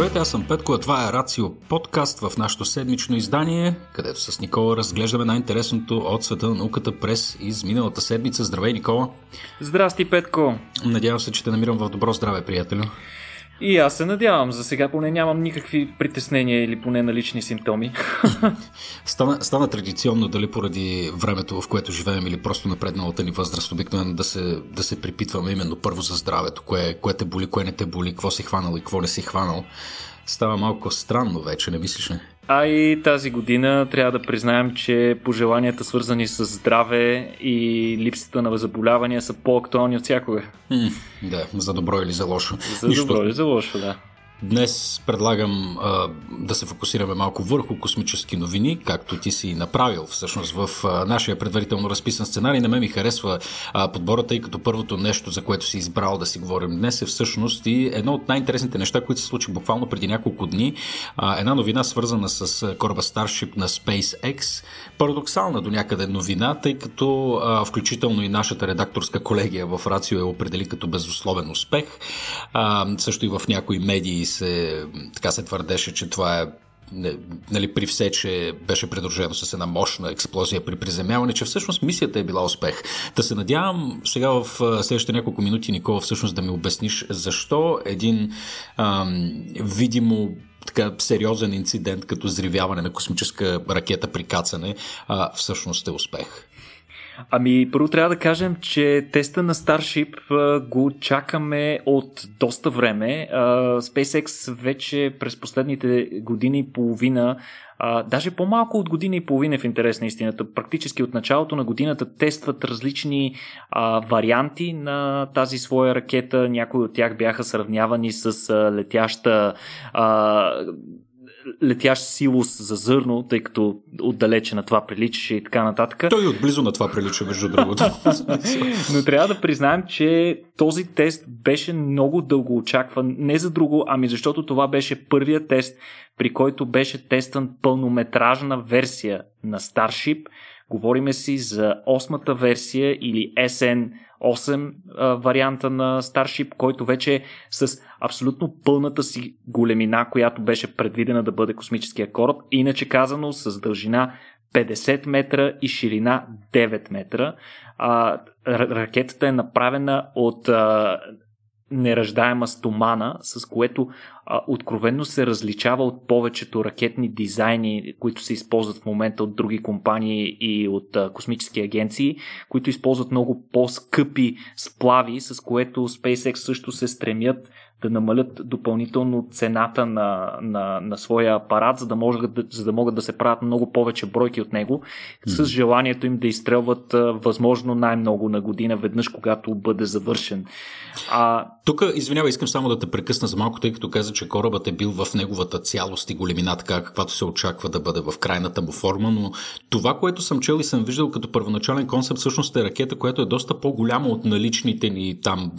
Здравейте, аз съм Петко, а това е Рацио подкаст в нашото седмично издание, където с Никола разглеждаме най-интересното от света на науката през изминалата седмица. Здравей, Никола! Здрасти, Петко! Надявам се, че те намирам в добро здраве, приятелю. И аз се надявам. За сега поне нямам никакви притеснения или поне налични симптоми. стана, стана традиционно, дали поради времето, в което живеем или просто напредналата ни възраст, обикновено да се, да се припитваме именно първо за здравето, кое, кое те боли, кое не те боли, какво си хванал и какво не си хванал. Става малко странно вече, не мислиш ли? А и тази година трябва да признаем, че пожеланията свързани с здраве и липсата на заболявания са по-актуални от всякога. М, да, за добро или за лошо. За Нищо. добро или за лошо, да. Днес предлагам а, да се фокусираме малко върху космически новини, както ти си направил всъщност в а, нашия предварително разписан сценарий. На мен ми харесва а, подбора, тъй като първото нещо, за което си избрал да си говорим днес е всъщност и едно от най-интересните неща, които се случи буквално преди няколко дни. А, една новина свързана с кораба Starship на SpaceX. Парадоксална до някъде новина, тъй като а, включително и нашата редакторска колегия в Рацио е определи като безусловен успех. А, също и в някои медии се, така се твърдеше, че това е нали, при все, че беше придружено с една мощна експлозия при приземяване, че всъщност мисията е била успех. Да се надявам сега в следващите няколко минути, Никола, всъщност да ми обясниш защо един ам, видимо така сериозен инцидент като зривяване на космическа ракета при кацане а, всъщност е успех. Ами, първо трябва да кажем, че теста на Starship го чакаме от доста време. SpaceX вече през последните години и половина а, даже по-малко от година и половина в интерес на истината. Практически от началото на годината тестват различни варианти на тази своя ракета. Някои от тях бяха сравнявани с летяща летящ силус за зърно, тъй като отдалече на това приличаше и така нататък. Той отблизо на това прилича, между другото. Но трябва да признаем, че този тест беше много дълго очакван. Не за друго, ами защото това беше първият тест, при който беше тестван пълнометражна версия на Starship. Говориме си за осмата версия или SN 8 а, варианта на Starship, който вече е с абсолютно пълната си големина, която беше предвидена да бъде космическия кораб, иначе казано с дължина 50 метра и ширина 9 метра. А, ракетата е направена от а, нераждаема стомана, с което откровенно се различава от повечето ракетни дизайни, които се използват в момента от други компании и от космически агенции, които използват много по-скъпи сплави, с което SpaceX също се стремят да намалят допълнително цената на, на, на своя апарат, за да, могат да, за да могат да се правят много повече бройки от него, mm-hmm. с желанието им да изстрелват а, възможно най-много на година, веднъж когато бъде завършен. А... Тук, извинявай, искам само да те прекъсна за малко, тъй като каза, че корабът е бил в неговата цялост и големина, така каквато се очаква да бъде в крайната му форма, но това, което съм чел и съм виждал като първоначален концепт, всъщност е ракета, която е доста по-голяма от наличните ни там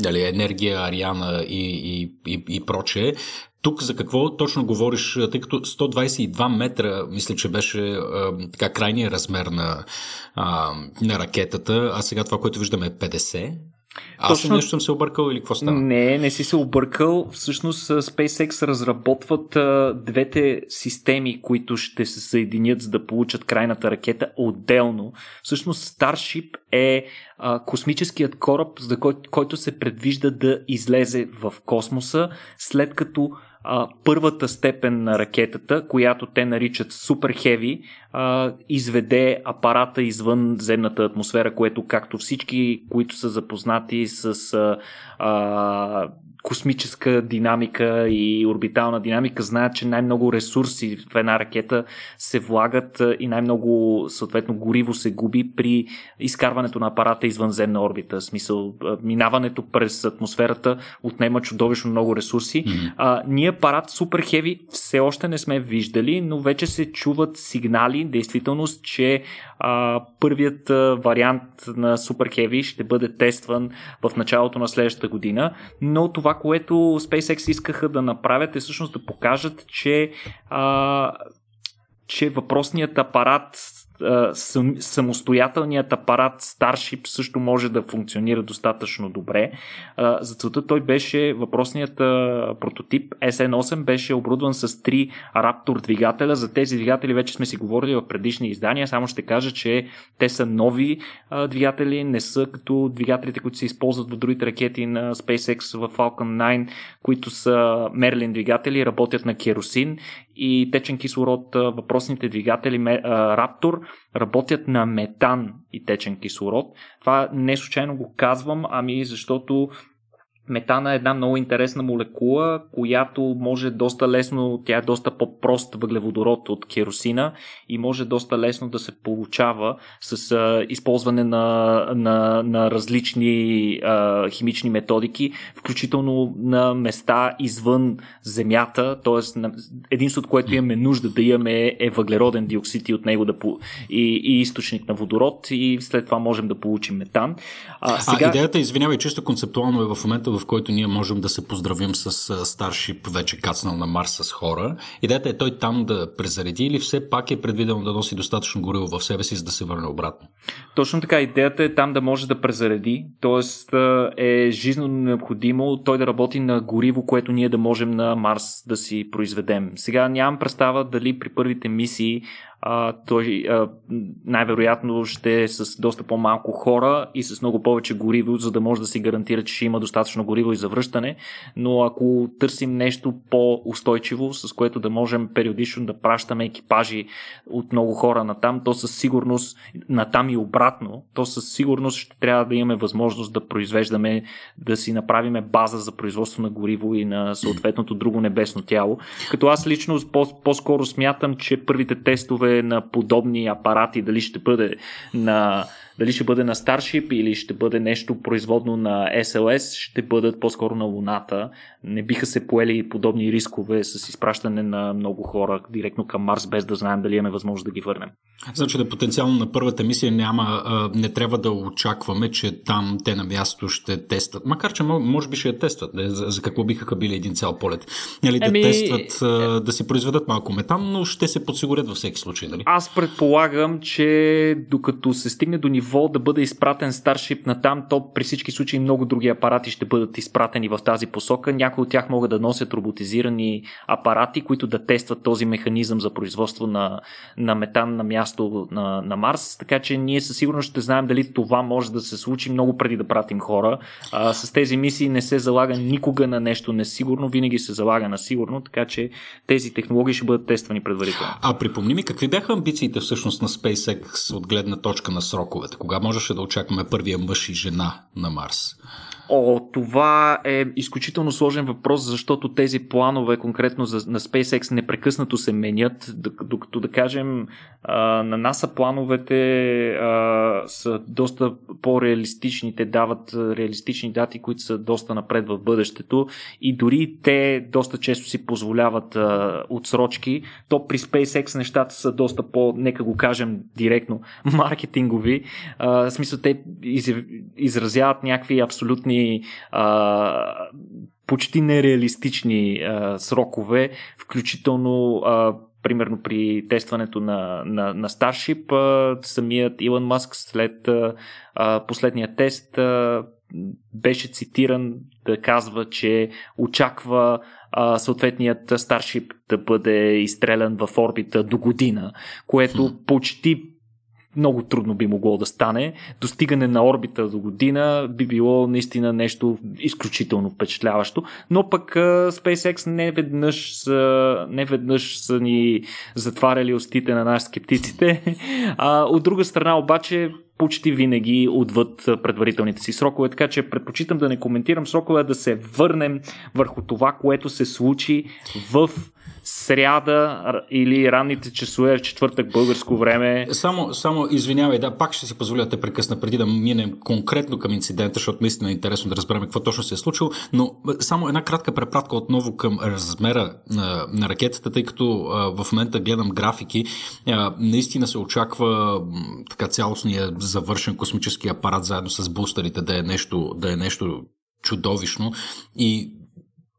дали, енергия, Ариана и, и, и, и прочее. Тук за какво точно говориш, тъй като 122 метра, мисля, че беше а, така крайният размер на, а, на ракетата, а сега това, което виждаме е 50. Аз Точно... нещо съм се объркал или какво става? Не, не си се объркал. Всъщност SpaceX разработват а, двете системи, които ще се съединят за да получат крайната ракета отделно. Всъщност Starship е а, космическият кораб, за кой, който се предвижда да излезе в космоса, след като първата степен на ракетата, която те наричат Super Heavy, а, изведе апарата извън земната атмосфера, което както всички, които са запознати с а, а, космическа динамика и орбитална динамика знаят, че най-много ресурси в една ракета се влагат и най-много съответно гориво се губи при изкарването на апарата извънземна орбита. В смисъл, минаването през атмосферата отнема чудовищно много ресурси. Mm-hmm. А, ние апарат Super Heavy все още не сме виждали, но вече се чуват сигнали, действителност, че а, първият а, вариант на Super Heavy ще бъде тестван в началото на следващата година, но това, което SpaceX искаха да направят е всъщност да покажат, че а, че въпросният апарат сам, самостоятелният апарат Starship също може да функционира достатъчно добре. За целта той беше, въпросният прототип SN8 беше оборудван с три Raptor двигателя. За тези двигатели вече сме си говорили в предишни издания, само ще кажа, че те са нови двигатели, не са като двигателите, които се използват в другите ракети на SpaceX в Falcon 9, които са Merlin двигатели, работят на керосин и течен кислород. Въпросните двигатели Raptor работят на метан и течен кислород. Това не случайно го казвам, ами защото Метана е една много интересна молекула, която може доста лесно, тя е доста по-прост въглеводород от керосина и може доста лесно да се получава с а, използване на, на, на различни а, химични методики, включително на места извън Земята, т.е. единството, което имаме нужда да имаме е въглероден диоксид и от него да по... и, и източник на водород и след това можем да получим метан. А, сега... а идеята, извинявай, чисто концептуално е в момента в който ние можем да се поздравим с Starship, вече кацнал на Марс с хора. Идеята е той там да презареди или все пак е предвидено да носи достатъчно гориво в себе си, за да се върне обратно? Точно така. Идеята е там да може да презареди, т.е. е жизненно необходимо той да работи на гориво, което ние да можем на Марс да си произведем. Сега нямам представа дали при първите мисии той най-вероятно ще е с доста по-малко хора и с много повече гориво, за да може да си гарантира, че ще има достатъчно гориво и завръщане. Но ако търсим нещо по-устойчиво, с което да можем периодично да пращаме екипажи от много хора на там, то със сигурност на там и обратно, то със сигурност ще трябва да имаме възможност да произвеждаме, да си направиме база за производство на гориво и на съответното друго небесно тяло. Като аз лично по-скоро смятам, че първите тестове на подобни апарати, дали ще бъде на дали ще бъде на Starship или ще бъде нещо производно на SLS, ще бъдат по-скоро на Луната. Не биха се поели подобни рискове с изпращане на много хора директно към Марс, без да знаем дали имаме възможност да ги върнем. Значи да потенциално на първата мисия няма, не трябва да очакваме, че там те на място ще тестват. Макар, че може би ще я тестват. За, за какво биха били един цял полет? Нали, да Еми... тестват, да си произведат малко метан, но ще се подсигурят във всеки случай. Нали? Аз предполагам, че докато се стигне до ниво ниво да бъде изпратен Starship на там, то при всички случаи много други апарати ще бъдат изпратени в тази посока. Някои от тях могат да носят роботизирани апарати, които да тестват този механизъм за производство на, на метан на място на, на Марс. Така че ние със сигурност ще знаем дали това може да се случи много преди да пратим хора. А, с тези мисии не се залага никога на нещо несигурно, винаги се залага на сигурно, така че тези технологии ще бъдат тествани предварително. А припомни ми, какви бяха амбициите всъщност на SpaceX от гледна точка на сроковете? Кога можеше да очакваме първия мъж и жена на Марс? О, това е изключително сложен въпрос, защото тези планове конкретно за, на SpaceX непрекъснато се менят, докато да кажем на НАСА плановете а, са доста по-реалистични, те дават реалистични дати, които са доста напред в бъдещето. И дори те доста често си позволяват а, отсрочки, то при SpaceX нещата са доста по, нека го кажем директно, маркетингови. А, в смисъл те из, изразяват някакви абсолютни а, почти нереалистични а, срокове, включително а, примерно при тестването на, на, на Starship, а, самият Илон Маск след а, последния тест а, беше цитиран да казва, че очаква а, съответният Starship да бъде изстрелян в орбита до година, което почти много трудно би могло да стане. Достигане на орбита до година би било наистина нещо изключително впечатляващо, но пък SpaceX не веднъж са, не веднъж са ни затваряли устите на наши скептиците. А, от друга страна обаче почти винаги отвъд предварителните си срокове, така че предпочитам да не коментирам срокове, да се върнем върху това, което се случи в сряда или ранните часове в четвъртък българско време. Само, само извинявай, да, пак ще си позволя да прекъсна преди да минем конкретно към инцидента, защото наистина е интересно да разберем какво точно се е случило, но само една кратка препратка отново към размера на, на ракетата, тъй като а, в момента гледам графики, а, наистина се очаква така цялостния завършен космически апарат заедно с бустерите да е нещо, да е нещо чудовищно. И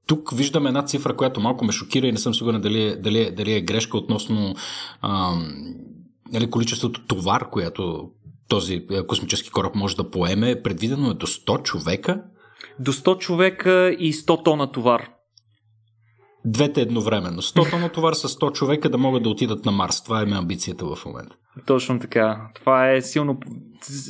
тук виждаме една цифра, която малко ме шокира и не съм сигурен дали е, дали е, дали е грешка относно ам, нали, количеството товар, което този космически кораб може да поеме, предвидено е до 100 човека. До 100 човека и 100 тона товар двете едновременно. 100 тона товар с 100 човека да могат да отидат на Марс. Това е амбицията в момента. Точно така. Това е силно,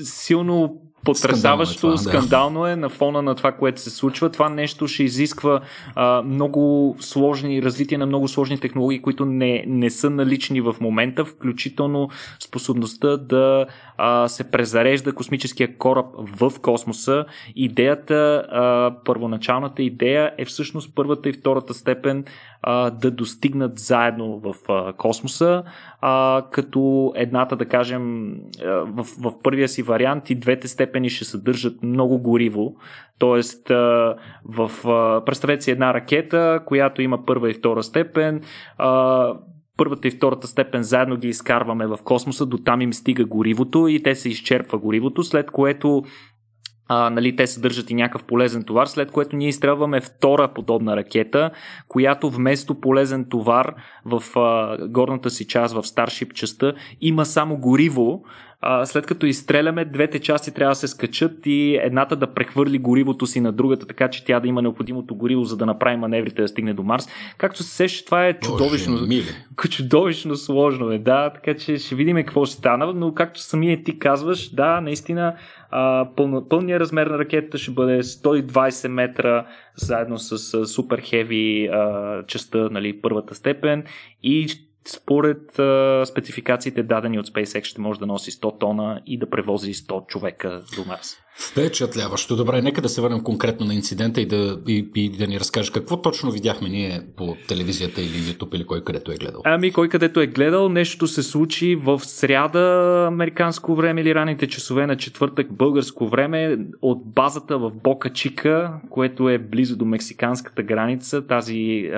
силно потрясаващо, скандално, е, това, скандално да. е на фона на това, което се случва. Това нещо ще изисква а, много сложни, развитие на много сложни технологии, които не, не са налични в момента, включително способността да а, се презарежда космическия кораб в космоса. Идеята, а, първоначалната идея е всъщност първата и втората степен а, да достигнат заедно в а, космоса, а, като едната, да кажем, а, в, в първия си вариант и двете степени ще съдържат много гориво. Тоест, а, в, а, представете си една ракета, която има първа и втора степен. А, първата и втората степен заедно ги изкарваме в космоса, до там им стига горивото и те се изчерпва горивото, след което а, нали, те съдържат и някакъв полезен товар, след което ние изстрелваме втора подобна ракета, която вместо полезен товар в а, горната си част, в Starship частта, има само гориво, а, след като изстреляме, двете части трябва да се скачат и едната да прехвърли горивото си на другата, така че тя да има необходимото гориво, за да направи маневрите да стигне до Марс. Както се сеща, това е чудовищно, Боже, чудовищно сложно е, да, така че ще видим какво ще стана, но както самия ти казваш, да, наистина пълно, пълният размер на ракетата ще бъде 120 метра заедно с супер хеви частта, нали, първата степен и според а, спецификациите дадени от SpaceX ще може да носи 100 тона и да превози 100 човека до Марс. Впечатляващо. Добре, нека да се върнем конкретно на инцидента и да, и, и да ни разкажеш какво точно видяхме ние по телевизията или YouTube или кой където е гледал. Ами, кой където е гледал, нещо се случи в сряда американско време или раните часове на четвъртък българско време от базата в Бока Чика, което е близо до мексиканската граница. Тази,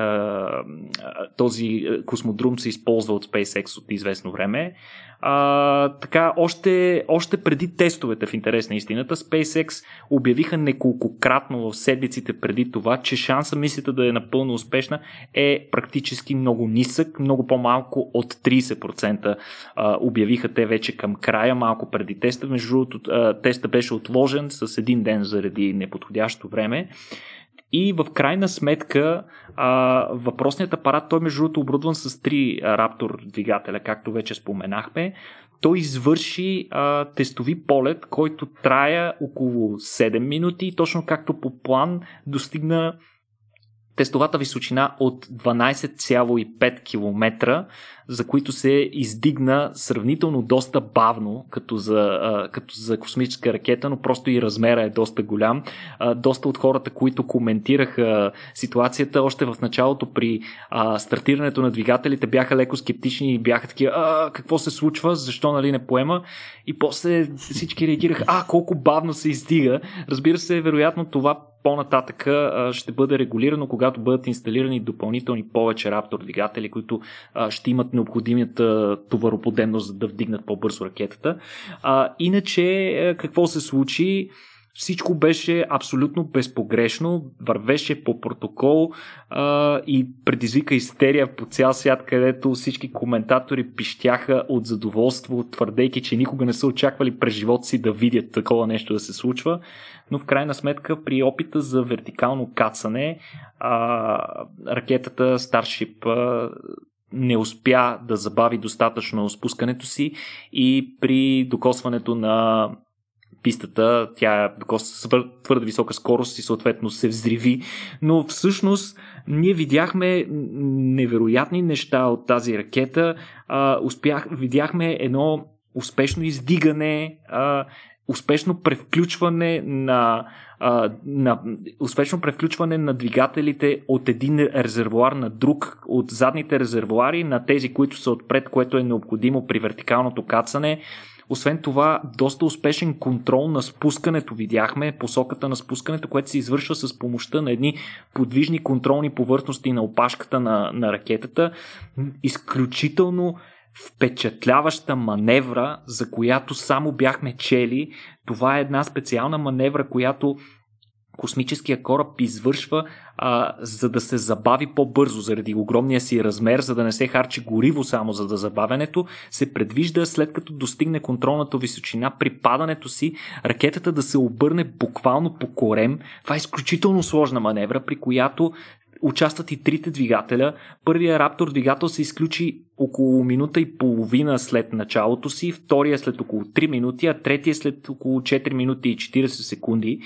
този космодрум се използва от SpaceX от известно време. А, така, още, още преди тестовете в интерес на истината, SpaceX обявиха неколкократно в седмиците преди това, че шанса мисията да е напълно успешна е практически много нисък, много по-малко от 30% а, обявиха те вече към края, малко преди теста. Между другото, теста беше отложен с един ден заради неподходящо време. И в крайна сметка а, въпросният апарат, той между другото оборудван с три Raptor двигателя, както вече споменахме, той извърши а, тестови полет, който трая около 7 минути точно както по план достигна тестовата височина от 12,5 км, за които се издигна сравнително доста бавно, като за, като за космическа ракета, но просто и размера е доста голям. доста от хората, които коментираха ситуацията още в началото при стартирането на двигателите, бяха леко скептични и бяха такива, а, какво се случва, защо нали не поема? И после всички реагираха, а, колко бавно се издига. Разбира се, вероятно това по-нататък ще бъде регулирано, когато бъдат инсталирани допълнителни повече Raptor двигатели, които ще имат необходимата товароподемност за да вдигнат по-бързо ракетата. иначе, какво се случи? Всичко беше абсолютно безпогрешно, вървеше по протокол а, и предизвика истерия по цял свят, където всички коментатори пищяха от задоволство, твърдейки, че никога не са очаквали през живота си да видят такова нещо да се случва. Но в крайна сметка при опита за вертикално кацане а, ракетата Starship а, не успя да забави достатъчно спускането си и при докосването на пистата, тя докосва твърде висока скорост и съответно се взриви, но всъщност ние видяхме невероятни неща от тази ракета, а, успях, видяхме едно успешно издигане, а, успешно превключване на, на успешно превключване на двигателите от един резервуар на друг, от задните резервуари на тези, които са отпред, което е необходимо при вертикалното кацане. Освен това, доста успешен контрол на спускането видяхме, посоката на спускането, което се извършва с помощта на едни подвижни контролни повърхности на опашката на, на ракетата. Изключително впечатляваща маневра, за която само бяхме чели. Това е една специална маневра, която космическия кораб извършва, а, за да се забави по-бързо заради огромния си размер, за да не се харчи гориво само за да забавянето, се предвижда след като достигне контролната височина при падането си, ракетата да се обърне буквално по корем. Това е изключително сложна маневра, при която участват и трите двигателя. Първия Раптор двигател се изключи около минута и половина след началото си, втория след около 3 минути, а третия след около 4 минути и 40 секунди,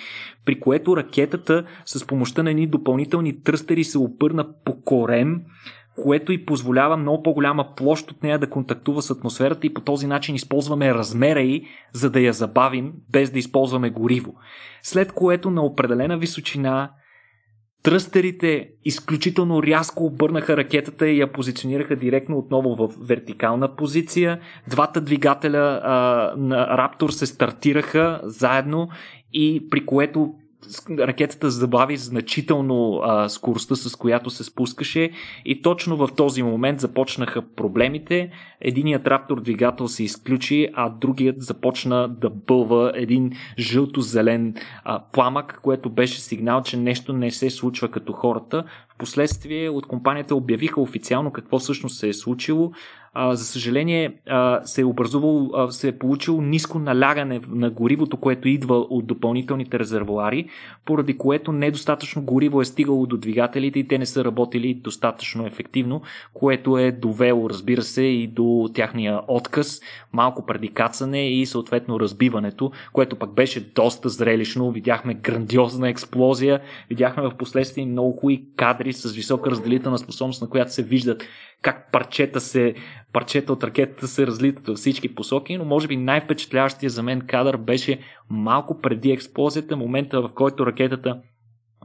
при което ракетата с помощта на едни допълнителни тръстери се опърна по корем, което и позволява много по-голяма площ от нея да контактува с атмосферата и по този начин използваме размера й, за да я забавим, без да използваме гориво. След което на определена височина Тръстерите изключително рязко обърнаха ракетата и я позиционираха директно отново в вертикална позиция. Двата двигателя а, на Раптор се стартираха заедно и при което ракетата забави значително а, скоростта, с която се спускаше и точно в този момент започнаха проблемите. Единият раптор двигател се изключи, а другият започна да бълва един жълто-зелен а, пламък, което беше сигнал, че нещо не се случва като хората. Впоследствие от компанията обявиха официално какво всъщност се е случило за съжаление се е образувал, се е получило ниско налягане на горивото, което идва от допълнителните резервуари, поради което недостатъчно гориво е стигало до двигателите и те не са работили достатъчно ефективно, което е довело, разбира се, и до тяхния отказ, малко преди кацане и съответно разбиването, което пък беше доста зрелищно. Видяхме грандиозна експлозия, видяхме в последствие много хубави кадри с висока разделителна способност, на която се виждат как парчета, се, парчета от ракетата се разлитат във всички посоки, но може би най-впечатляващия за мен кадър беше малко преди експлозията, момента в който ракетата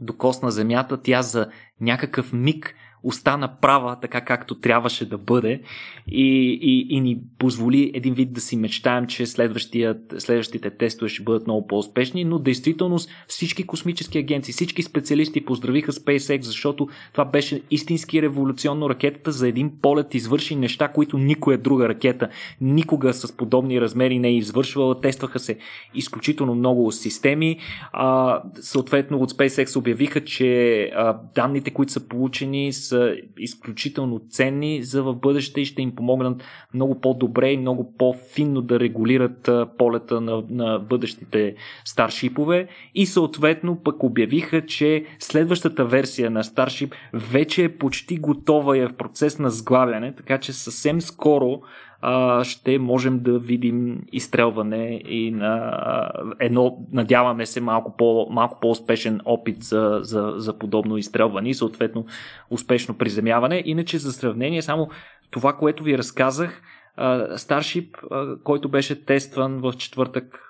докосна земята, тя за някакъв миг остана права така както трябваше да бъде и, и, и ни позволи един вид да си мечтаем, че следващите тестове ще бъдат много по-успешни, но действително всички космически агенции, всички специалисти поздравиха SpaceX, защото това беше истински революционно ракетата за един полет извърши неща, които никоя друга ракета никога с подобни размери не е извършвала. Тестваха се изключително много системи. А, съответно от SpaceX обявиха, че а, данните, които са получени са изключително ценни за в бъдеще и ще им помогнат много по-добре и много по-финно да регулират полета на, на бъдещите старшипове. И съответно пък обявиха, че следващата версия на Starship вече е почти готова и е в процес на сглавяне, така че съвсем скоро ще можем да видим изстрелване и на едно, надяваме се, малко, по, малко по-успешен опит за, за, за подобно изстрелване и съответно успешно приземяване. Иначе за сравнение, само това, което ви разказах, Старшип, който беше тестван в четвъртък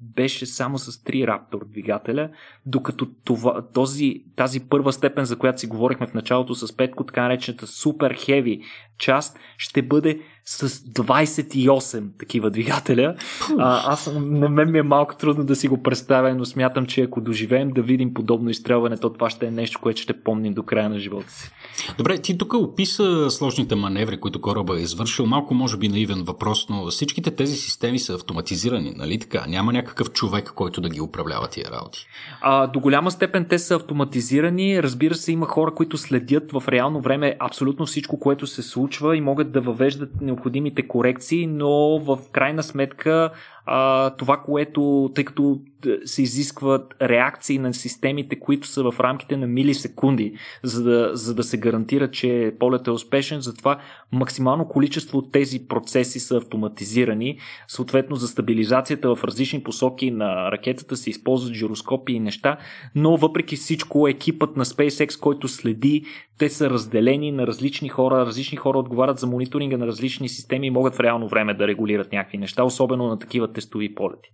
беше само с 3 Raptor двигателя, докато това, този, тази първа степен, за която си говорихме в началото с Петко, така наречената супер хеви част, ще бъде с 28 такива двигателя. А, аз на мен ми е малко трудно да си го представя, но смятам, че ако доживеем да видим подобно изстрелване, то това ще е нещо, което ще помним до края на живота си. Добре, ти тук описа сложните маневри, които кораба е извършил. Малко може би наивен въпрос, но всичките тези системи са автоматизирани, нали така? Няма някакъв човек, който да ги управлява тия работи. А, до голяма степен те са автоматизирани. Разбира се, има хора, които следят в реално време абсолютно всичко, което се случва и могат да въвеждат необходимите корекции, но в крайна сметка а, това, което, тъй като се изискват реакции на системите, които са в рамките на милисекунди, за да, за да се гарантира, че полет е успешен, затова максимално количество от тези процеси са автоматизирани. Съответно, за стабилизацията в различни посоки на ракетата се използват жироскопи и неща, но въпреки всичко екипът на SpaceX, който следи, те са разделени на различни хора, различни хора отговарят за мониторинга на различни системи и могат в реално време да регулират някакви неща, особено на такива тестови полети.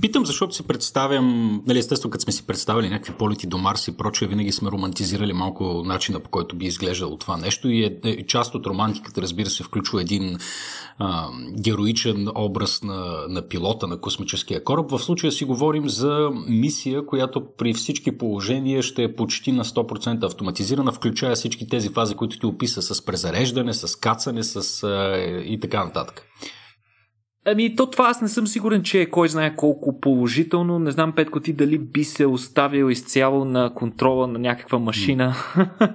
Питам, защото си представям, нали, естествено, като сме си представили някакви полети до Марс и прочее, винаги сме романтизирали малко начина по който би изглеждало това нещо и е, е, част от романтиката, разбира се, включва един а, героичен образ на, на пилота на космическия кораб. В случая си говорим за мисия, която при всички положения ще е почти на 100% автоматизирана, включая всички тези фази, които ти описа с презареждане, с кацане с, а, и така нататък. Ами, то това аз не съм сигурен, че е кой знае колко положително. Не знам, Петко, ти дали би се оставил изцяло на контрола на някаква машина.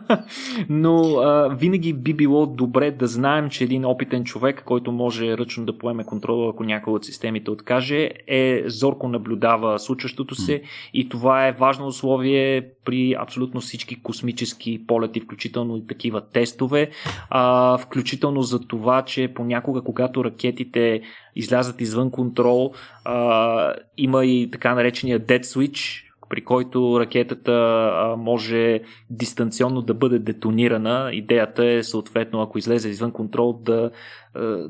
Но а, винаги би било добре да знаем, че един опитен човек, който може ръчно да поеме контрола, ако някой от системите откаже, е зорко наблюдава случващото се и това е важно условие при абсолютно всички космически полети, включително и такива тестове, а, включително за това, че понякога, когато ракетите излязат извън контрол. А, има и така наречения dead switch, при който ракетата може дистанционно да бъде детонирана. Идеята е съответно, ако излезе извън контрол, да,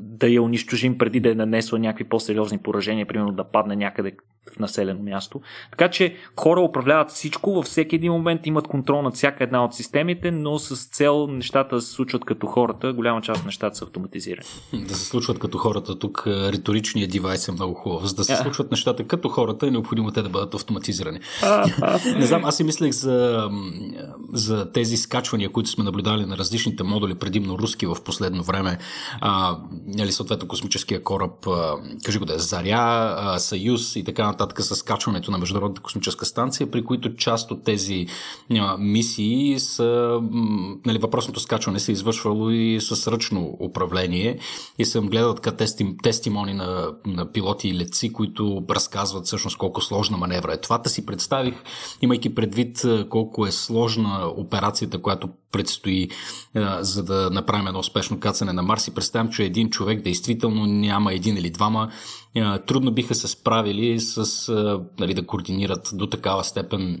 да я унищожим преди да е нанесла някакви по-сериозни поражения, примерно да падне някъде в населено място. Така че хора управляват всичко, във всеки един момент имат контрол над всяка една от системите, но с цел нещата да се случват като хората. Голяма част от нещата са автоматизирани. Да се случват като хората. Тук риторичният девайс е много хубав. За да се случват нещата като хората е необходимо те да бъдат автоматизирани. Не знам, аз си мислех за, за тези скачвания, които сме наблюдали на различните модули, предимно руски в последно време. А, нали, съответно космическия кораб, кажи го да е Заря, Съюз и така нататък с скачването на Международната космическа станция, при които част от тези мисии са, нали, въпросното скачване се е извършвало и с ръчно управление и съм гледал така тести, тестимони на, на пилоти и летци, които разказват всъщност колко сложна маневра е. Това да си представих, имайки предвид колко е сложна операцията, която предстои за да направим едно успешно кацане на Марс и представям, че един човек действително няма един или двама, трудно биха се справили с нали, да координират до такава степен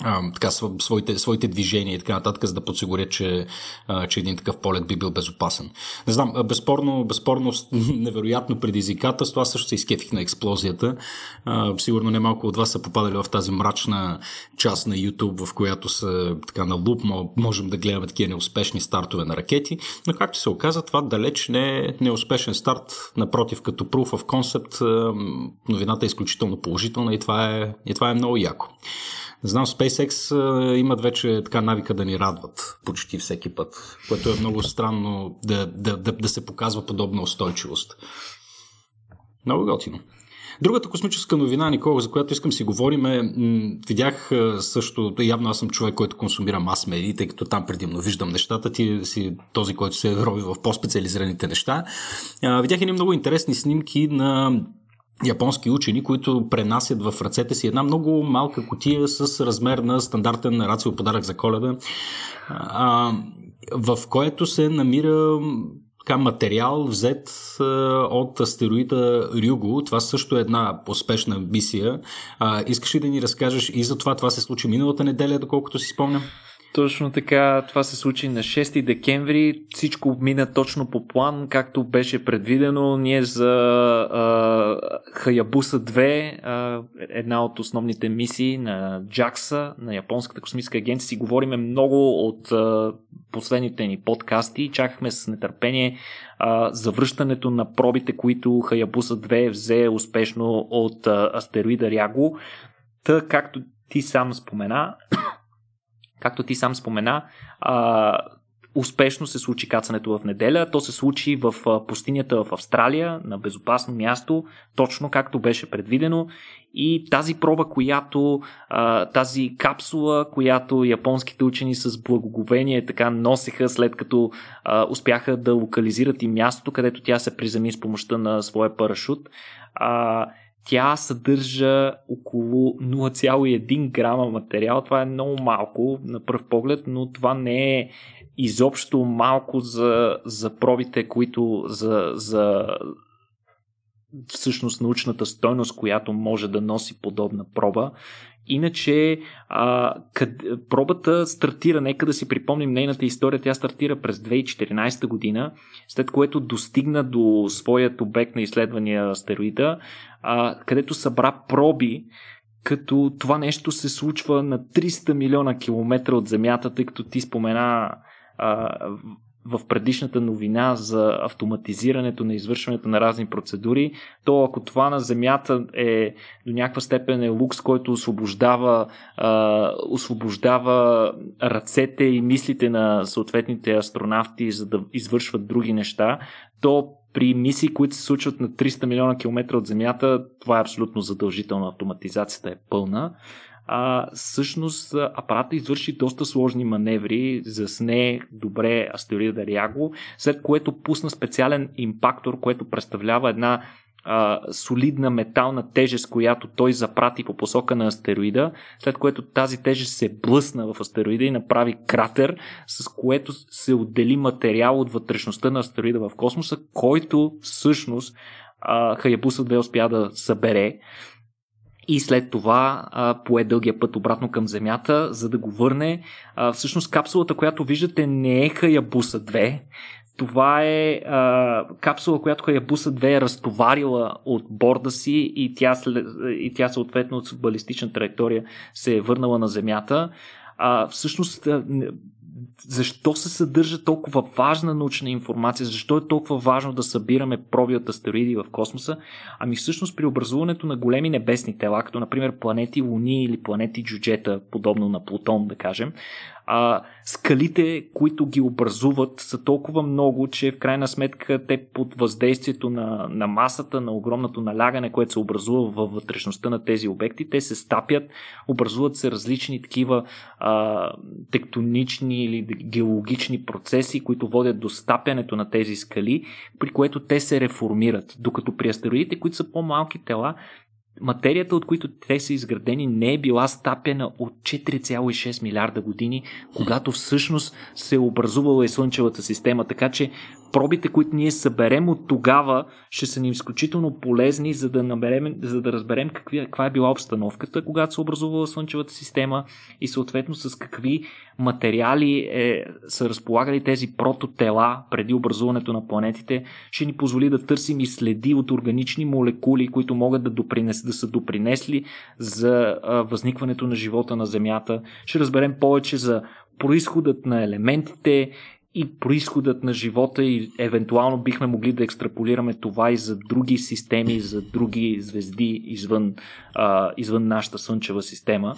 а, така, своите, своите движения и така нататък, за да подсигуря, че, а, че един такъв полет би бил безопасен. Не знам, безспорно, безспорно невероятно предизвикателство. Аз също се изкефих на експлозията. А, сигурно немалко от вас са попадали в тази мрачна част на YouTube, в която са така на луп, можем да гледаме такива неуспешни стартове на ракети. Но както се оказа, това далеч не е неуспешен старт. Напротив, като proof of concept, новината е изключително положителна и това е, и това е много яко. Знам, SpaceX имат вече така навика да ни радват почти всеки път, което е много странно да, да, да, да се показва подобна устойчивост. Много готино. Другата космическа новина, Никола, за която искам си говорим е, видях също, явно аз съм човек, който консумира мас медии, тъй като там предимно виждам нещата, ти си този, който се роби в по-специализираните неща. Видях едни много интересни снимки на японски учени, които пренасят в ръцете си една много малка котия с размер на стандартен рацио подарък за коледа, а, в което се намира така, материал взет а, от астероида Рюго. Това също е една успешна мисия. А, искаш ли да ни разкажеш и за това? Това се случи миналата неделя, доколкото си спомням. Точно така, това се случи на 6 декември. Всичко мина точно по план, както беше предвидено. Ние за Хаябуса 2, а, една от основните мисии на JAXA, на Японската космическа агенция, си говориме много от а, последните ни подкасти. Чакахме с нетърпение а, завръщането на пробите, които Хаябуса 2 взе успешно от а, астероида Ряго. Та, както ти сам спомена, Както ти сам спомена, а, успешно се случи кацането в неделя. То се случи в пустинята в Австралия, на безопасно място, точно както беше предвидено. И тази проба, която, тази капсула, която японските учени с благоговение така носеха след като успяха да локализират и мястото, където тя се приземи с помощта на своя парашут, тя съдържа около 0,1 грама материал. Това е много малко на пръв поглед, но това не е изобщо малко за, за пробите, които за, за всъщност научната стойност, която може да носи подобна проба. Иначе а, къд, пробата стартира, нека да си припомним нейната история, тя стартира през 2014 година, след което достигна до своят обект на изследвания астероида, а, където събра проби, като това нещо се случва на 300 милиона километра от Земята, тъй като ти спомена а, в предишната новина за автоматизирането на извършването на разни процедури, то ако това на Земята е до някаква степен е лукс, който освобождава, а, освобождава ръцете и мислите на съответните астронавти, за да извършват други неща, то при мисии, които се случват на 300 милиона километра от Земята, това е абсолютно задължително. Автоматизацията е пълна. А, всъщност апарата извърши доста сложни маневри, засне добре астероида Ряго, след което пусна специален импактор, което представлява една а, солидна метална тежест, която той запрати по посока на астероида, след което тази тежест се блъсна в астероида и направи кратер, с което се отдели материал от вътрешността на астероида в космоса, който всъщност а, Хаябуса 2 успя да събере и след това а, пое дългия път обратно към Земята, за да го върне. А, всъщност капсулата, която виждате, не е Хаябуса 2. Това е а, капсула, която Хаябуса 2 е разтоварила от борда си и тя, и тя съответно от балистична траектория се е върнала на Земята. А, всъщност защо се съдържа толкова важна научна информация, защо е толкова важно да събираме проби от астероиди в космоса, ами всъщност при образуването на големи небесни тела, като например планети Луни или планети Джуджета, подобно на Плутон, да кажем, а, скалите, които ги образуват, са толкова много, че в крайна сметка те под въздействието на, на масата, на огромното налягане, което се образува във вътрешността на тези обекти, те се стапят, образуват се различни такива а, тектонични или геологични процеси, които водят до стапянето на тези скали, при което те се реформират. Докато при астероидите, които са по-малки тела, материята, от които те са изградени, не е била стапена от 4,6 милиарда години, когато всъщност се е образувала и Слънчевата система. Така че пробите, които ние съберем от тогава, ще са ни изключително полезни, за да, наберем, за да разберем какви, каква е била обстановката, когато се образувала Слънчевата система и съответно с какви материали е, са разполагали тези прототела преди образуването на планетите, ще ни позволи да търсим и следи от органични молекули, които могат да, допринес, да са допринесли за а, възникването на живота на Земята. Ще разберем повече за происходът на елементите, и происходът на живота и евентуално бихме могли да екстраполираме това и за други системи, за други звезди извън, а, извън нашата Слънчева система.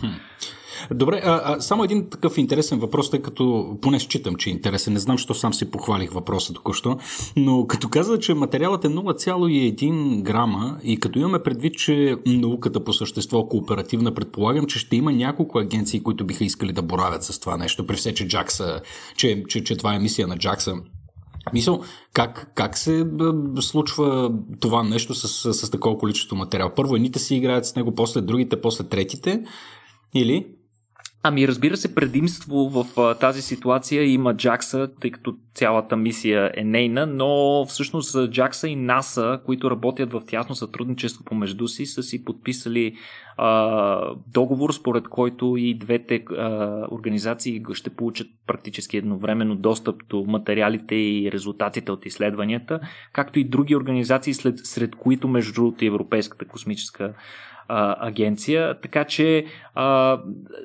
Добре, а, а, само един такъв интересен въпрос, тъй като поне считам, че е интересен. Не знам, що сам си похвалих въпроса току-що, но като каза, че материалът е 0,1 грама и като имаме предвид, че науката по същество е кооперативна, предполагам, че ще има няколко агенции, които биха искали да боравят с това нещо, при все, че Джакса, че, че, че това е мисия на Джакса. Мисъл, как, как се случва това нещо с, с, с такова количество материал? Първо едните си играят с него, после другите, после третите? Или? Ами разбира се, предимство в а, тази ситуация има Джакса, тъй като цялата мисия е нейна, но всъщност Джакса и НАСА, които работят в тясно сътрудничество помежду си, са си подписали а, договор, според който и двете а, организации ще получат практически едновременно достъп до материалите и резултатите от изследванията, както и други организации, след, сред които между другото Европейската космическа а, агенция. Така че а,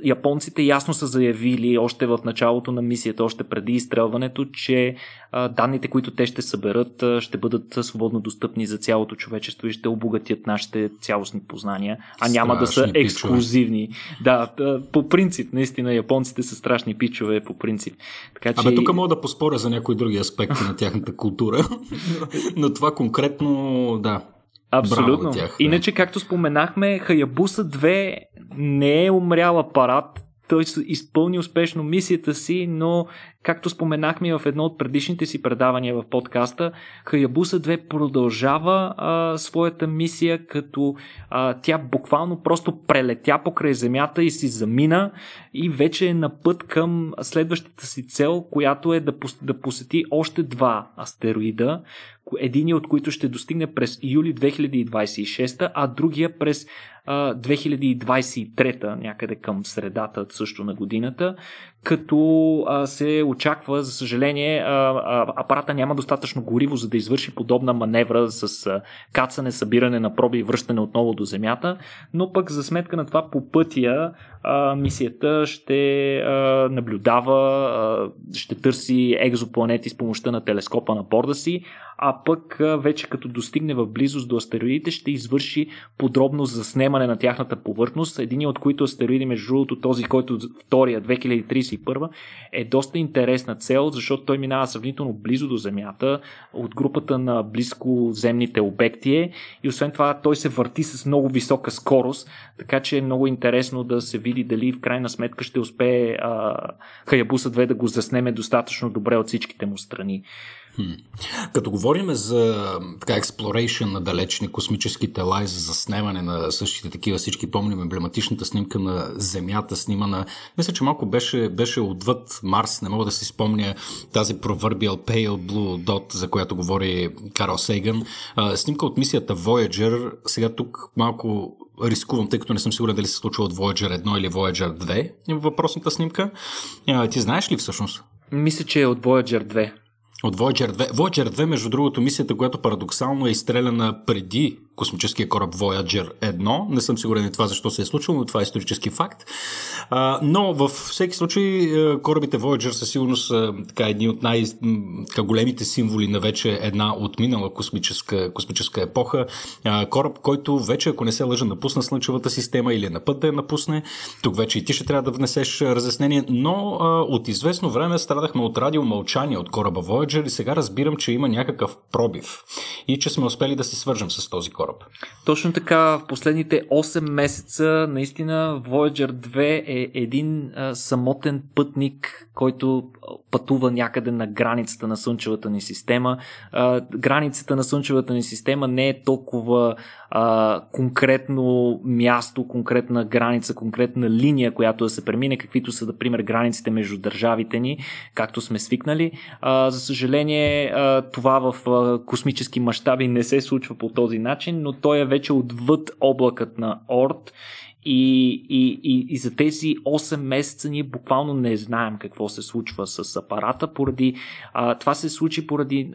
японците ясно са заявили още в началото на мисията, още преди изстрелването, че а, данните, които те ще съберат, а, ще бъдат свободно достъпни за цялото човечество и ще обогатят нашите цялостни познания, а няма страшни да са ексклюзивни. Пичове. Да, по принцип, наистина, японците са страшни пичове, по принцип. Така, че... Абе, тук мога да поспоря за някои други аспекти на тяхната култура, но това конкретно, да, Абсолютно. Тях, да. Иначе, както споменахме, Хаябуса 2 не е умрял апарат. Той изпълни успешно мисията си, но Както споменахме в едно от предишните си предавания в подкаста, Хаябуса 2 продължава а, своята мисия, като а, тя буквално просто прелетя покрай Земята и си замина и вече е на път към следващата си цел, която е да, да посети още два астероида, един от които ще достигне през юли 2026, а другия през 2023, някъде към средата също на годината, като а, се очаква, за съжаление, апарата няма достатъчно гориво, за да извърши подобна маневра с кацане, събиране на проби и връщане отново до Земята, но пък за сметка на това по пътя мисията ще наблюдава, ще търси екзопланети с помощта на телескопа на борда си, а пък вече като достигне в близост до астероидите ще извърши подробно заснемане на тяхната повърхност, един от които астероиди, между другото този, който втория 2031 е доста интересен интересна цел, защото той минава сравнително близо до Земята, от групата на близко земните обекти е, и освен това той се върти с много висока скорост, така че е много интересно да се види дали в крайна сметка ще успее Хаябуса 2 да го заснеме достатъчно добре от всичките му страни. Като говорим за така, exploration на далечни космически тела и за заснемане на същите такива, всички помним емблематичната снимка на Земята, снимана, мисля, че малко беше, беше отвъд Марс, не мога да си спомня тази proverbial pale blue dot, за която говори Карл Сейган. снимка от мисията Voyager, сега тук малко рискувам, тъй като не съм сигурен дали се случва от Voyager 1 или Voyager 2, въпросната снимка. ти знаеш ли всъщност? Мисля, че е от Voyager 2. От Voyager 2. Voyager 2, между другото, мисията, която парадоксално е изстреляна преди космическия кораб Voyager 1. Не съм сигурен и това защо се е случило, но това е исторически факт. А, но във всеки случай е, корабите Voyager със сигурност са така, едни от най-големите символи на вече една отминала космическа, космическа епоха. А, кораб, който вече, ако не се лъжа, напусна Слънчевата система или е на път да я напусне. Тук вече и ти ще трябва да внесеш разяснение, но а, от известно време страдахме от радиомълчание от кораба Voyager и сега разбирам, че има някакъв пробив и че сме успели да се свържем с този кораб кораб. Точно така, в последните 8 месеца наистина Voyager 2 е един а, самотен пътник, който пътува някъде на границата на Слънчевата ни система. А, границата на Слънчевата ни система не е толкова а, конкретно място, конкретна граница, конкретна линия, която да се премине, каквито са, например, границите между държавите ни, както сме свикнали. А, за съжаление, а, това в а, космически мащаби не се случва по този начин, но той е вече отвъд облакът на Орд и, и, и, и за тези 8 месеца ние буквално не знаем какво се случва с апарата, поради а, това се случи поради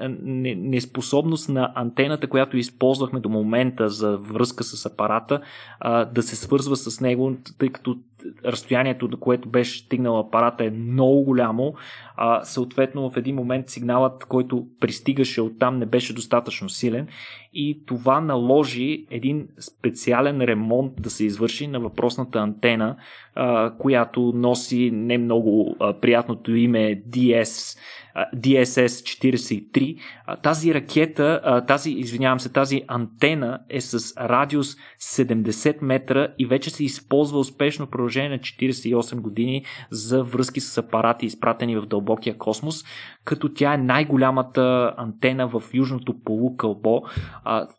неспособност на антената, която използвахме до момента за връзка с апарата, а, да се свързва с него, тъй като разстоянието, до което беше стигнал апарата е много голямо. А, съответно, в един момент сигналът, който пристигаше оттам, не беше достатъчно силен и това наложи един специален ремонт да се извърши на въпросната антена, а, която носи не много а, приятното име DS DSS-43. Тази ракета, тази, извинявам се, тази антена е с радиус 70 метра и вече се използва успешно в продължение на 48 години за връзки с апарати, изпратени в дълбокия космос, като тя е най-голямата антена в южното полукълбо.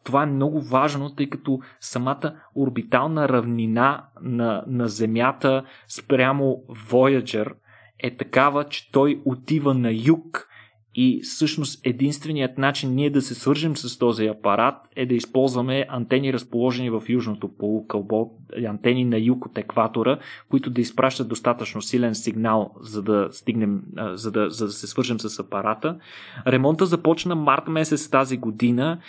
Това е много важно, тъй като самата орбитална равнина на, на Земята спрямо Voyager – е такава, че той отива на юг и всъщност единственият начин ние да се свържем с този апарат е да използваме антени разположени в южното полукълбо, антени на юг от екватора, които да изпращат достатъчно силен сигнал, за да стигнем, за да, за да се свържем с апарата. Ремонта започна март месец тази година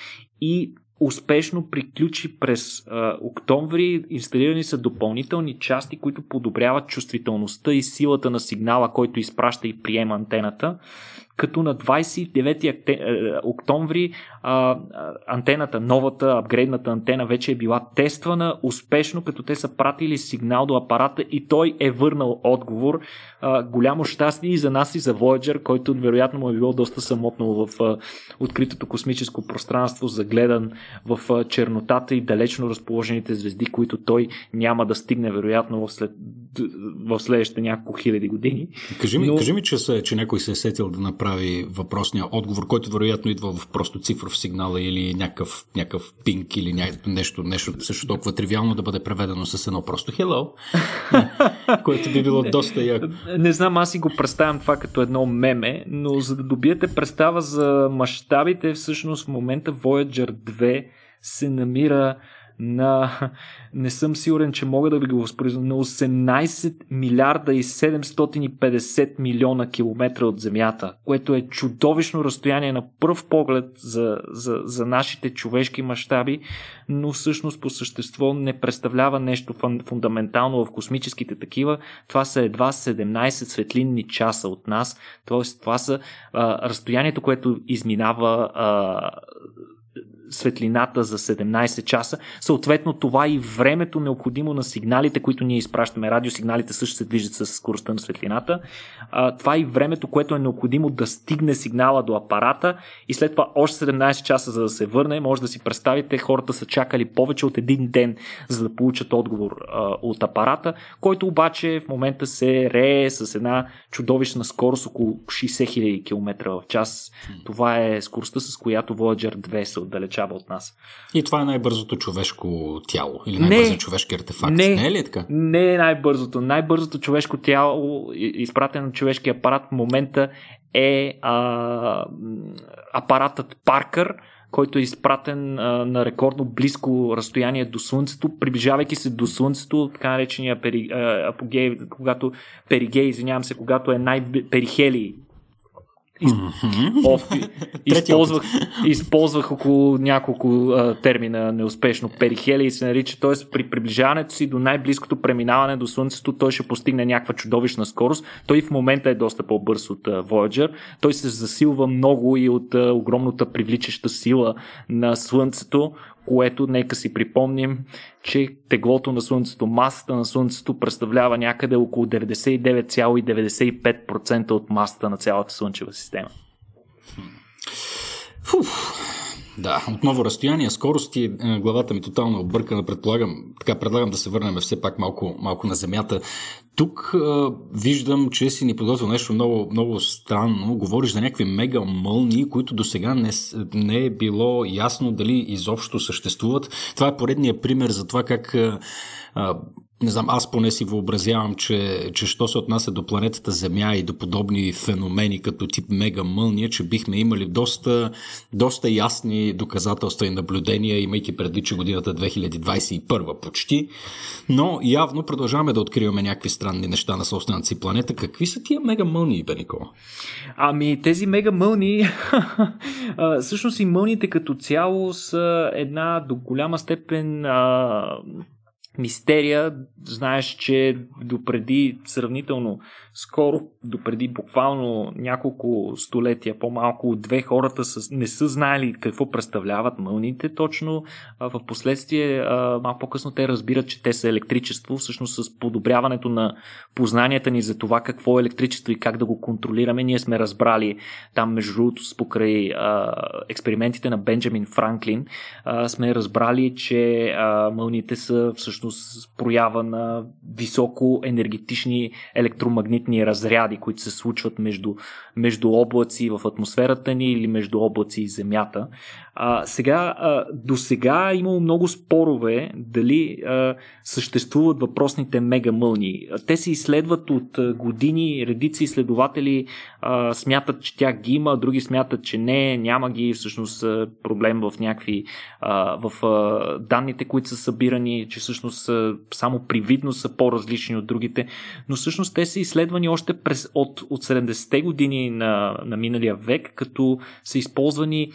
и успешно приключи през а, октомври. Инсталирани са допълнителни части, които подобряват чувствителността и силата на сигнала, който изпраща и приема антената като на 29 е, октомври а, антената, новата, апгрейдната антена вече е била тествана успешно, като те са пратили сигнал до апарата и той е върнал отговор. А, голямо щастие и за нас и за Voyager, който вероятно му е било доста самотно в а, откритото космическо пространство, загледан в а, чернотата и далечно разположените звезди, които той няма да стигне вероятно в, след, в следващите няколко хиляди години. Кажи ми, Но... кажи ми че, че някой се е сетил да направи направи въпросния отговор, който вероятно идва в просто цифров сигнал или някакъв, някакъв пинг или ня... нещо, нещо също толкова тривиално да бъде преведено с едно просто hello, което би било доста яко. Не знам, аз си го представям това като едно меме, но за да добиете представа за мащабите, всъщност в момента Voyager 2 се намира на, не съм сигурен, че мога да ви го възпроизведа, на 18 милиарда и 750 милиона километра от Земята, което е чудовищно разстояние на пръв поглед за, за, за нашите човешки мащаби, но всъщност по същество не представлява нещо фундаментално в космическите такива. Това са едва 17 светлинни часа от нас, т.е. това са а, разстоянието, което изминава а, светлината за 17 часа. Съответно, това и времето необходимо на сигналите, които ние изпращаме. Радиосигналите също се движат с скоростта на светлината. Това и времето, което е необходимо да стигне сигнала до апарата и след това още 17 часа за да се върне. Може да си представите, хората са чакали повече от един ден, за да получат отговор от апарата, който обаче в момента се рее с една чудовищна скорост около 60 000 км в час. Това е скоростта, с която Voyager 2 се отдалечава от нас. И това е най-бързото човешко тяло или най-бързият човешки артефакт. Не, не е ли така? Не е най-бързото. Най-бързото човешко тяло, изпратено на човешки апарат в момента е а, апаратът Паркър, който е изпратен а, на рекордно близко разстояние до Слънцето, приближавайки се до Слънцето, така наречения пери, а, апогей, когато перигей, извинявам се, когато е най-перихелий из... Mm-hmm. използвах, използвах около няколко а, термина неуспешно. Перихелий се нарича, т.е. при приближаването си до най-близкото преминаване до Слънцето, той ще постигне някаква чудовищна скорост. Той в момента е доста по-бърз от а, Voyager. Той се засилва много и от а, огромната привличаща сила на Слънцето, което нека си припомним, че теглото на Слънцето, масата на Слънцето представлява някъде около 99,95% от масата на цялата Слънчева система. Фуф. Да, отново разстояние, скорости, е, главата ми тотално объркана, предполагам, така предлагам да се върнем все пак малко, малко на земята. Тук а, виждам, че си ни подготвил нещо много, много странно. Говориш за някакви мега мълни, които до сега не, не е било ясно дали изобщо съществуват. Това е поредният пример за това как а, не знам, аз поне си въобразявам, че, че що се отнася до планетата Земя и до подобни феномени като тип мега мълния, че бихме имали доста, доста ясни доказателства и наблюдения, имайки преди, че годината 2021 почти. Но явно продължаваме да откриваме някакви странни неща на собствената си планета. Какви са тия мега мълни, Бенико? Ами, тези мега мълни, всъщност и мълните като цяло са една до голяма степен а, мистерия. Знаеш, че допреди сравнително скоро, допреди буквално няколко столетия, по-малко две хората с, не са знаели какво представляват мълните точно. В последствие, малко по-късно те разбират, че те са електричество. Всъщност с подобряването на познанията ни за това какво е електричество и как да го контролираме, ние сме разбрали там между другото покрай експериментите на Бенджамин Франклин, сме разбрали, че мълните са всъщност проява на високо енергетични електромагнитни разряди, които се случват между, между облаци в атмосферата ни или между облаци и Земята. А, сега, а, до сега е имало много спорове дали а, съществуват въпросните мегамълни. Те се изследват от години, редици изследователи а, смятат, че тя ги има, други смятат, че не, няма ги, всъщност проблем в някакви а, в а, данните, които са събирани, че всъщност само привидно са по-различни от другите, но всъщност те са изследвани още през, от, от 70-те години на, на миналия век, като са използвани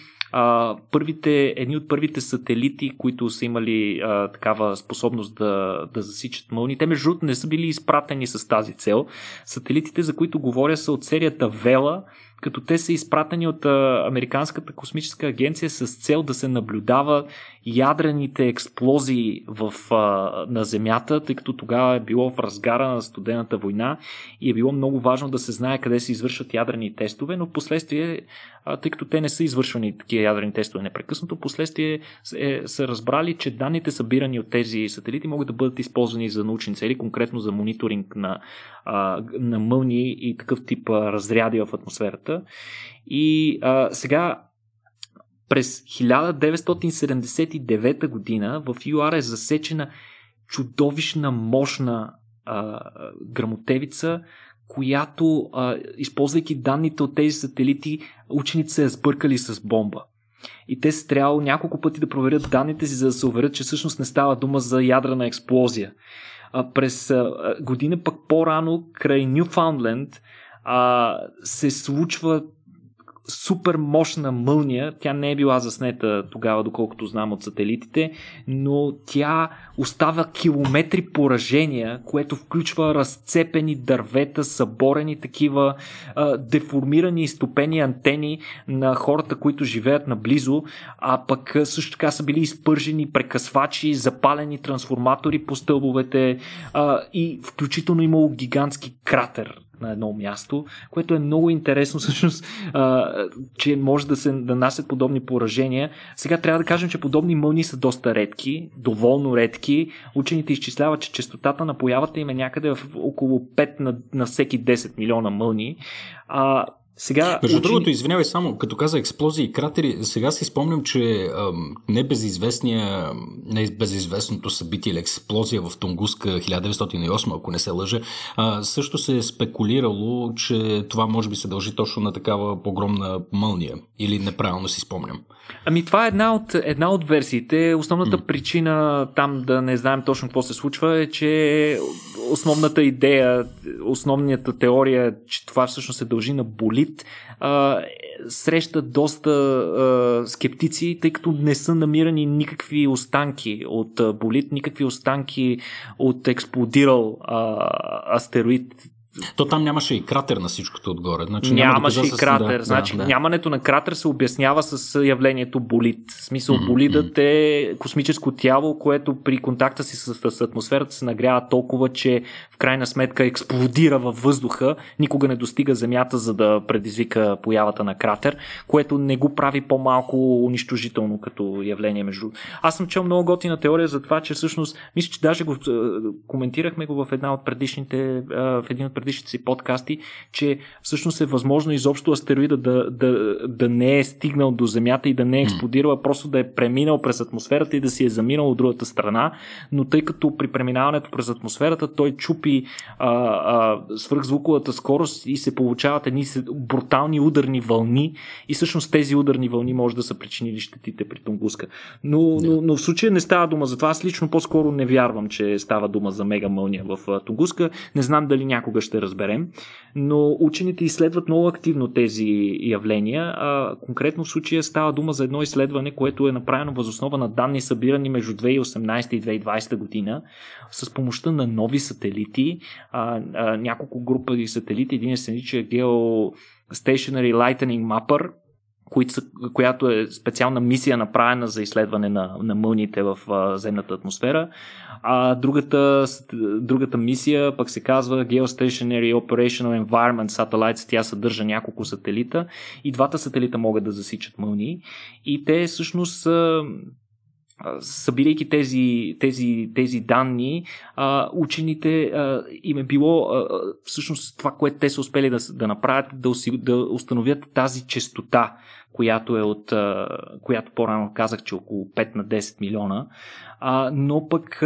първите, едни от първите сателити, които са имали а, такава способност да, да засичат мълни, те между другото не са били изпратени с тази цел. Сателитите, за които говоря, са от серията Вела, като те са изпратени от Американската космическа агенция с цел да се наблюдава ядрените експлозии в, на Земята, тъй като тогава е било в разгара на студената война и е било много важно да се знае къде се извършват ядрени тестове, но в последствие, тъй като те не са извършвани такива ядрени тестове непрекъснато, в последствие е, са разбрали, че данните събирани от тези сателити могат да бъдат използвани за научни цели, конкретно за мониторинг на, на мълни и такъв тип разряди в атмосферата. И а, сега през 1979 година в ЮАР е засечена чудовищна, мощна а, грамотевица, която, а, използвайки данните от тези сателити, учените се е сбъркали с бомба. И те са трябвало няколко пъти да проверят данните си, за да се уверят, че всъщност не става дума за ядрена експлозия. А, през а, година пък по-рано край Нюфаундленд а, се случва супер мощна мълния. Тя не е била заснета тогава, доколкото знам от сателитите, но тя остава километри поражения, което включва разцепени дървета, съборени такива а, деформирани и стопени антени на хората, които живеят наблизо, а пък също така са били изпържени прекъсвачи, запалени трансформатори по стълбовете а, и включително имало гигантски кратер на едно място, което е много интересно всъщност, а, че може да се нанасят подобни поражения. Сега трябва да кажем, че подобни мълни са доста редки, доволно редки. Учените изчисляват, че частотата на появата им е някъде в около 5 на, на всеки 10 милиона мълни. А, сега, Между учени... другото, извинявай само, като каза експлозии и кратери, сега си спомням, че ам, не безизвестния, не безизвестното събитие или експлозия в Тунгуска 1908, ако не се лъжа, а, също се е спекулирало, че това може би се дължи точно на такава погромна мълния. Или неправилно си спомням. Ами това е една от, една от версиите. Основната mm. причина там да не знаем точно какво се случва е, че основната идея, основната теория, че това всъщност се дължи на болит, а, среща доста а, скептици, тъй като не са намирани никакви останки от болит, никакви останки от експлодирал а, астероид то там нямаше и кратер на всичкото отгоре. Значи, нямаше няма и кратер. Да, значи, да, да. Нямането на кратер се обяснява с явлението болид. В смисъл, mm-hmm. болидът е космическо тяло, което при контакта си с, с атмосферата се нагрява толкова, че в крайна сметка експлодира във въздуха, никога не достига Земята, за да предизвика появата на кратер, което не го прави по-малко унищожително като явление. Между... Аз съм чел много готина теория за това, че всъщност, мисля, че даже го коментирахме го в една от предишните, в един от предишните си подкасти, че всъщност е възможно изобщо астероида да, да, да не е стигнал до Земята и да не е експлодирал, а просто да е преминал през атмосферата и да си е заминал от другата страна, но тъй като при преминаването през атмосферата той чупи а, а, свръхзвуковата скорост и се получават едни брутални ударни вълни и всъщност тези ударни вълни може да са причинили щетите при Тунгуска. Но, но, но в случая не става дума за това. Аз лично по-скоро не вярвам, че става дума за мега мълния в Тунгуска. Не знам дали някога ще разберем, но учените изследват много активно тези явления. А, конкретно в случая става дума за едно изследване, което е направено възоснова на данни събирани между 2018 и 2020 година с помощта на нови сателити, а, а, няколко групи сателити, един се нарича Geo Stationary Lightning Mapper, която е специална мисия направена за изследване на, на мълните в а, земната атмосфера. А другата, другата мисия пък се казва Geostationary Operational Environment Satellites. Тя съдържа няколко сателита и двата сателита могат да засичат мълни. И те всъщност събирайки тези, тези, тези данни, учените им е било всъщност това, което те са успели да, да направят, да, да установят тази частота, която е от, която по-рано казах, че около 5 на 10 милиона, но пък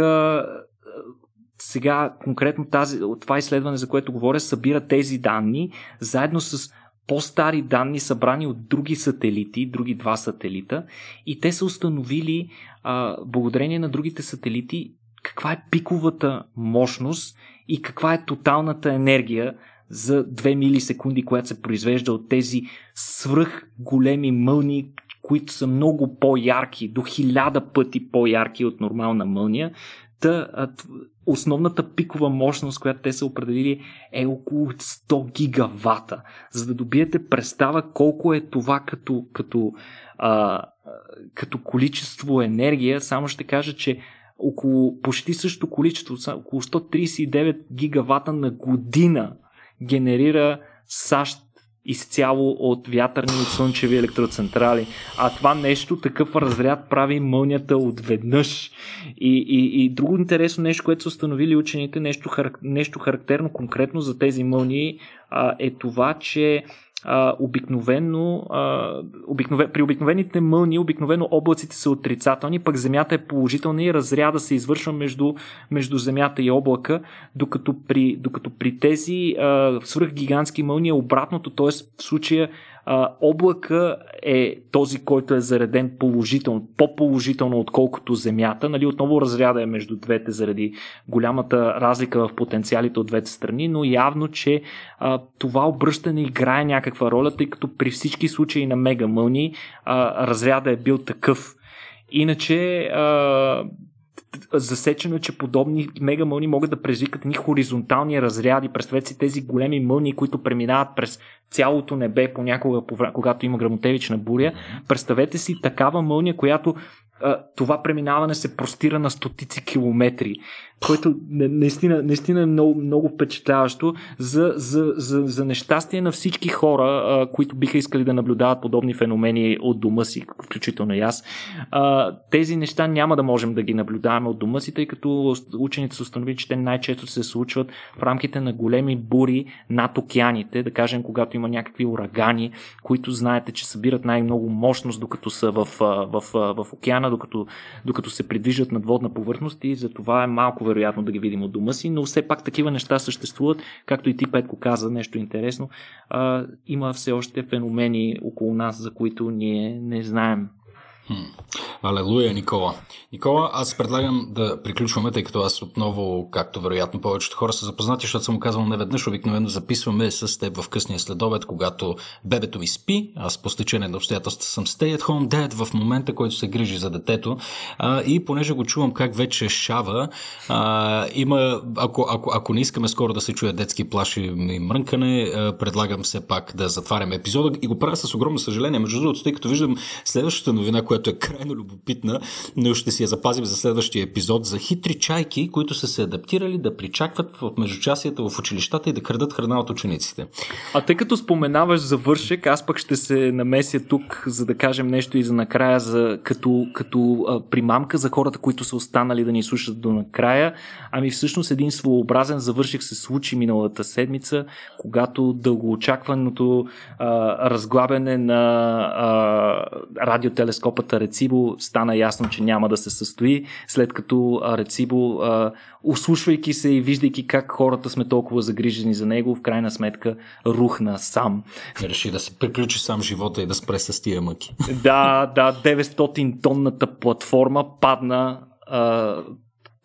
сега конкретно тази, това изследване, за което говоря, събира тези данни заедно с по-стари данни, събрани от други сателити, други два сателита, и те са установили, а, благодарение на другите сателити, каква е пиковата мощност и каква е тоталната енергия за 2 милисекунди, която се произвежда от тези свръх големи мълни, които са много по-ярки, до хиляда пъти по-ярки от нормална мълния. Та, основната пикова мощност, която те са определили е около 100 гигавата. За да добиете представа колко е това като, като, а, като количество енергия, само ще кажа, че около почти същото количество, около 139 гигавата на година генерира САЩ изцяло от вятърни и слънчеви електроцентрали. А това нещо, такъв разряд прави мълнята отведнъж. И, и, и друго интересно нещо, което са установили учените, нещо, нещо характерно конкретно за тези мълни, а, е това, че обикновено, обикновен, при обикновените мълни, обикновено облаците са отрицателни, пък Земята е положителна и разряда се извършва между, между Земята и облака, докато при, докато при тези свръхгигантски мълни е обратното, т.е. в случая а, облака е този, който е зареден положително, по-положително, отколкото Земята. Нали, отново разряда е между двете заради голямата разлика в потенциалите от двете страни, но явно, че а, това обръщане играе някаква роля, тъй като при всички случаи на мега мълни а, разряда е бил такъв. Иначе а, засечено е, че подобни мега мълни могат да предизвикат ни хоризонтални разряди. Представете си тези големи мълни, които преминават през цялото небе понякога, когато има грамотевична буря. Представете си такава мълния, която това преминаване се простира на стотици километри което наистина, наистина е много, много впечатляващо за, за, за, за нещастие на всички хора, а, които биха искали да наблюдават подобни феномени от дома си, включително и аз. А, тези неща няма да можем да ги наблюдаваме от дома си, тъй като учените са установили, че те най-често се случват в рамките на големи бури над океаните, да кажем, когато има някакви урагани, които знаете, че събират най-много мощност, докато са в, в, в, в океана, докато, докато се придвижат над водна повърхност и за това е малко вероятно да ги видим от дома си, но все пак такива неща съществуват, както и ти, Петко, каза нещо интересно. А, има все още феномени около нас, за които ние не знаем. Алелуя, Никола. Никола, аз предлагам да приключваме, тъй като аз отново, както вероятно повечето хора са запознати, защото съм казал неведнъж, обикновено записваме с теб в късния следобед, когато бебето ми спи. Аз по стечение на обстоятелства съм stay at home dad в момента, който се грижи за детето. А, и понеже го чувам как вече шава, а, има, ако, ако, ако не искаме скоро да се чуе детски плаш и мрънкане, а, предлагам все пак да затваряме епизода и го правя с огромно съжаление. Между другото, тъй като виждам следващата новина, която е крайно любопитна, но ще си я запазим за следващия епизод, за хитри чайки, които са се адаптирали да причакват в междучасията в училищата и да крадат храна от учениците. А тъй като споменаваш завършек, аз пък ще се намеся тук, за да кажем нещо и за накрая, за, като, като а, примамка за хората, които са останали да ни слушат до накрая. Ами всъщност един своеобразен завършек се случи миналата седмица, когато дългоочакваното а, разглабяне на а, радиотелескопа групата Рецибо стана ясно, че няма да се състои, след като Рецибо, услушвайки се и виждайки как хората сме толкова загрижени за него, в крайна сметка рухна сам. Реши да се приключи сам живота и да спре с тия мъки. Да, да, 900 тонната платформа падна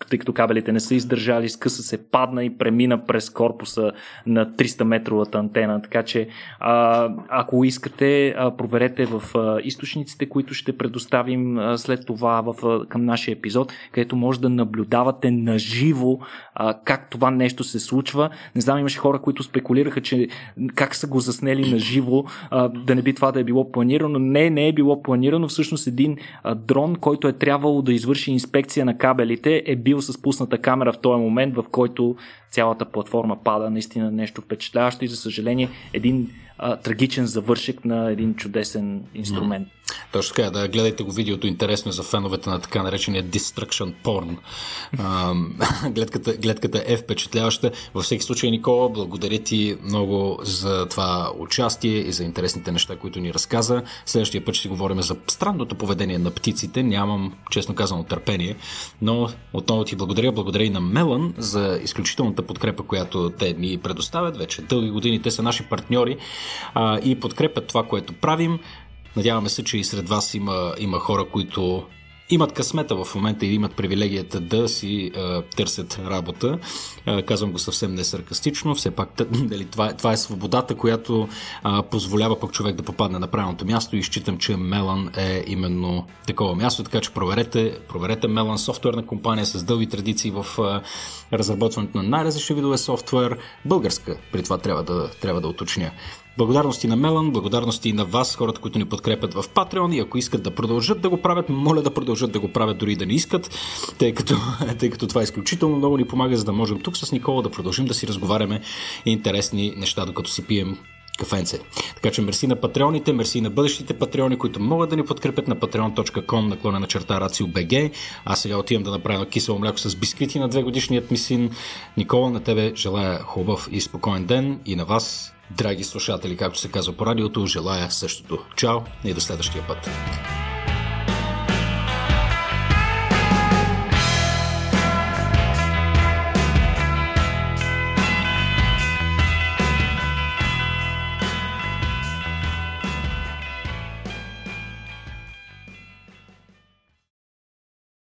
тъй като кабелите не са издържали, скъса се, падна и премина през корпуса на 300 метровата антена. Така че, а, ако искате, а, проверете в а, източниците, които ще предоставим а, след това в, а, към нашия епизод, където може да наблюдавате наживо а, как това нещо се случва. Не знам, имаше хора, които спекулираха, че как са го заснели наживо, а, да не би това да е било планирано. Не, не е било планирано. Всъщност един а, дрон, който е трябвало да извърши инспекция на кабелите, е бил с пусната камера в този момент, в който цялата платформа пада. Наистина нещо впечатляващо и за съжаление един а, трагичен завършек на един чудесен инструмент. Точно така, да гледайте го видеото, интересно е за феновете на така наречения Destruction Porn. гледката, гледката е впечатляваща. Във всеки случай, Никола, благодаря ти много за това участие и за интересните неща, които ни разказа. Следващия път ще говорим за странното поведение на птиците. Нямам, честно казано, търпение, но отново ти благодаря. Благодаря и на Мелан за изключителната подкрепа, която те ни предоставят. Вече дълги години те са наши партньори а, и подкрепят това, което правим. Надяваме се, че и сред вас има, има хора, които имат късмета в момента и имат привилегията да си а, търсят работа. А, казвам го съвсем не саркастично, все пак дали, това, това е свободата, която а, позволява пък човек да попадне на правилното място и считам, че Мелан е именно такова място, така че проверете, проверете Мелан, софтуерна компания с дълги традиции в а, разработването на най-различни видове софтуер, българска, при това трябва да, трябва да уточня. Благодарности на Мелан, благодарности на вас, хората, които ни подкрепят в Patreon и ако искат да продължат да го правят, моля да продължат да го правят дори да не искат, тъй като, тъй като това е изключително много ни помага, за да можем тук с Никола да продължим да си разговаряме интересни неща, докато си пием кафенце. Така че мерси на патреоните, мерси на бъдещите патреони, които могат да ни подкрепят на patreon.com наклона на черта RACIO.BG. Аз сега отивам да направя кисело мляко с бисквити на две годишният ми син. Никола, на тебе желая хубав и спокоен ден и на вас Драги слушатели, както се казва по радиото, желая същото. Чао и до следващия път.